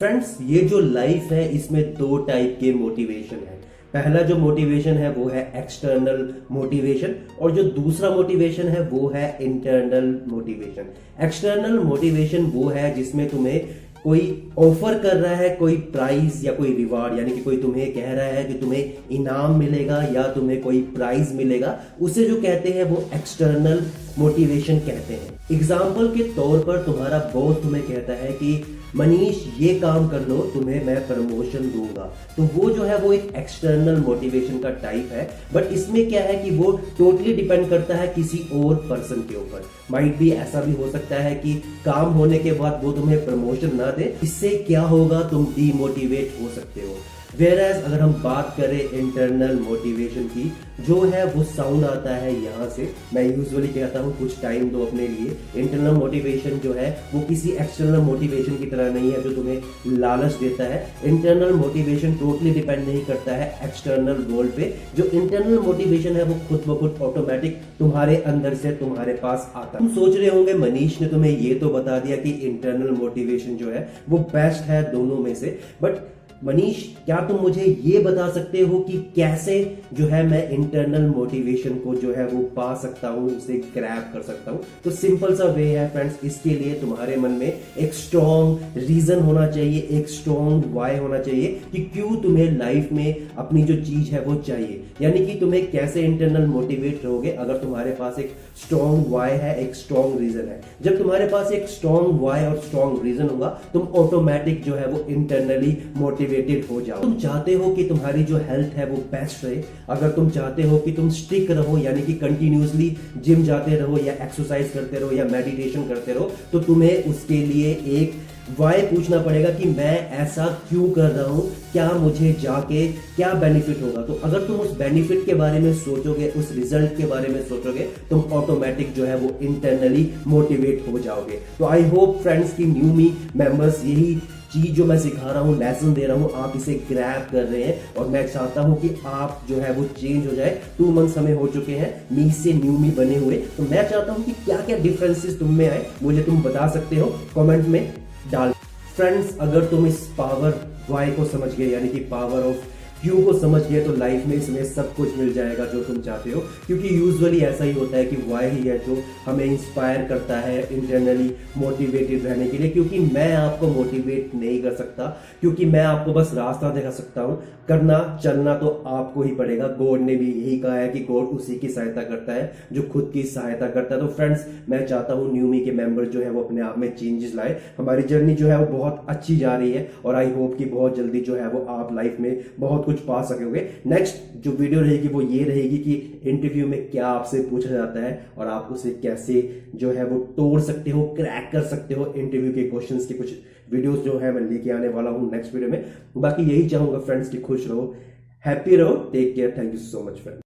Friends ये जो life है, इसमें दो टाइप के मोटिवेशन है। पहला जो मोटिवेशन है, वो है एक्सटर्नल मोटिवेशन और जो दूसरा मोटिवेशन है, वो है इंटरनल मोटिवेशन एक्सटर्नल मोटिवेशन वो है जिसमें तुम्हें कोई ऑफ़र कर रहा है, कोई प्राइज या कोई रिवार्ड यानी कि कोई तुम्हें कह रहा है कि तुम्हें इनाम मिलेगा या तुम्हें कोई प्राइज मिलेगा, उसे जो कहते हैं, वो एक्सटर्नल मोटिवेशन कहते हैं। एग्ज़ाम्पल के तौर पर तुम्हारा बॉस तुम्हें कहता है कि मनीष, ये काम कर लो, तुम्हें मैं प्रमोशन दूँगा। तो वो जो है, वो एक एक्सटर्नल मोटिवेशन का टाइप है। बट इसमें क्या है कि वो टोटली डिपेंड करता है किसी और पर्सन के ऊपर। माइट भी ऐसा भी हो सकता है कि काम होने के बाद वो तुम्हें प्रमोशन ना दे। इससे क्या होगा? तुम डीमोटिवेट हो सकते हो। वेर अगर हम बात करें इंटरनल मोटिवेशन की, जो है वो साउंड आता है यहाँ से। मैं यूजुअली कहता हूँ कुछ टाइम दो अपने लिए। इंटरनल मोटिवेशन जो है, वो किसी एक्सटर्नल मोटिवेशन की तरह नहीं है जो तुम्हें लालच देता है। इंटरनल मोटिवेशन टोटली डिपेंड नहीं करता है एक्सटर्नल गोल पे। जो इंटरनल मोटिवेशन है, वो खुद ब खुद ऑटोमेटिक तुम्हारे अंदर से तुम्हारे पास आता तुम सोच रहे होंगे, मनीष ने तुम्हें ये तो बता दिया कि इंटरनल मोटिवेशन जो है, वो बेस्ट है दोनों में से। बट मनीष, क्या तुम मुझे ये बता सकते हो कि कैसे जो है मैं इंटरनल मोटिवेशन को जो है वो पा सकता हूँ, उसे ग्रैप कर सकता हूँ? तो सिंपल सा वे है फ्रेंड्स इसके लिए तुम्हारे मन में एक स्ट्रॉन्ग रीजन होना चाहिए, एक स्ट्रॉन्ग वाई होना चाहिए कि क्यों तुम्हें लाइफ में अपनी जो चीज़ है वो चाहिए। यानी कि तुम्हें कैसे इंटरनल मोटिवेट रहोगे अगर तुम्हारे पास एक स्ट्रॉन्ग वाई है, एक स्ट्रॉन्ग रीजन है। जब तुम्हारे पास एक स्ट्रॉन्ग वाई और स्ट्रॉन्ग रीजन होगा, तुम ऑटोमेटिक जो है वो इंटरनली मोटिवेट मोटिवेटेड हो जाओ। तुम चाहते हो कि तुम्हारी जो हेल्थ है वो बेस्ट रहे। अगर तुम चाहते हो कि तुम स्टिक रहो, यानी कि कंटिन्यूसली जिम जाते रहो या एक्सरसाइज करते रहो या मेडिटेशन करते रहो तो तुम्हें उसके लिए एक वाई पूछना पड़ेगा कि मैं ऐसा क्यों कर रहा हूँ? क्या मुझे जाके क्या बेनिफिट होगा? तो अगर तुम उस बेनिफिट के बारे में सोचोगे, उस रिज़ल्ट के बारे में सोचोगे, तुम ऑटोमेटिक जो है वो इंटरनली मोटिवेट हो जाओगे। तो आई होप फ्रेंड्स की न्यू मी मेंबर्स यही चीज़ जो मैं सिखा रहा हूँ लेसन दे रहा हूँ, आप इसे ग्रैप कर रहे हैं और मैं चाहता हूँ कि आप जो है वो चेंज हो जाए। टू मंथ हमें हो चुके हैं मी से न्यू मी बने हुए। तो मैं चाहता हूँ कि क्या क्या डिफरेंसेस तुम में आए, मुझे तुम बता सकते हो। कमेंट में डाल। फ्रेंड्स अगर तुम इस पावर वाई को समझ गए, यानी कि पावर ऑफ़ क्यू को समझ गए तो लाइफ में इसमें सब कुछ मिल जाएगा जो तुम चाहते हो। क्योंकि यूजुअली ऐसा ही होता है कि वाई ही है जो हमें इंस्पायर करता है इंटरनली मोटिवेटेड रहने के लिए। क्योंकि मैं आपको मोटिवेट नहीं कर सकता। क्योंकि मैं आपको बस रास्ता दिखा सकता हूँ। करना, चलना तो आपको ही पड़ेगा। गॉड ने भी यही कहा है कि गॉड उसी की सहायता करता है, जो खुद की सहायता करता है। तो फ्रेंड्स मैं चाहता हूँ न्यूमी के मेंबर जो है वो अपने आप में चेंजेस लाए। हमारी जर्नी जो है वो बहुत अच्छी जा रही है और आई होप कि बहुत जल्दी जो है वो आप लाइफ में बहुत कुछ पा सकोगे नेक्स्ट जो वीडियो रहेगी, वो ये रहेगी कि इंटरव्यू में क्या आपसे पूछा जाता है और आप उसे कैसे जो है वो तोड़ सकते हो क्रैक कर सकते हो इंटरव्यू के क्वेश्चंस के कुछ वीडियोस जो है, मैं लेके आने वाला हूँ नेक्स्ट वीडियो में। बाकी यही चाहूँगा फ्रेंड्स कि खुश रहो हैप्पी रहो take care thank you so much friend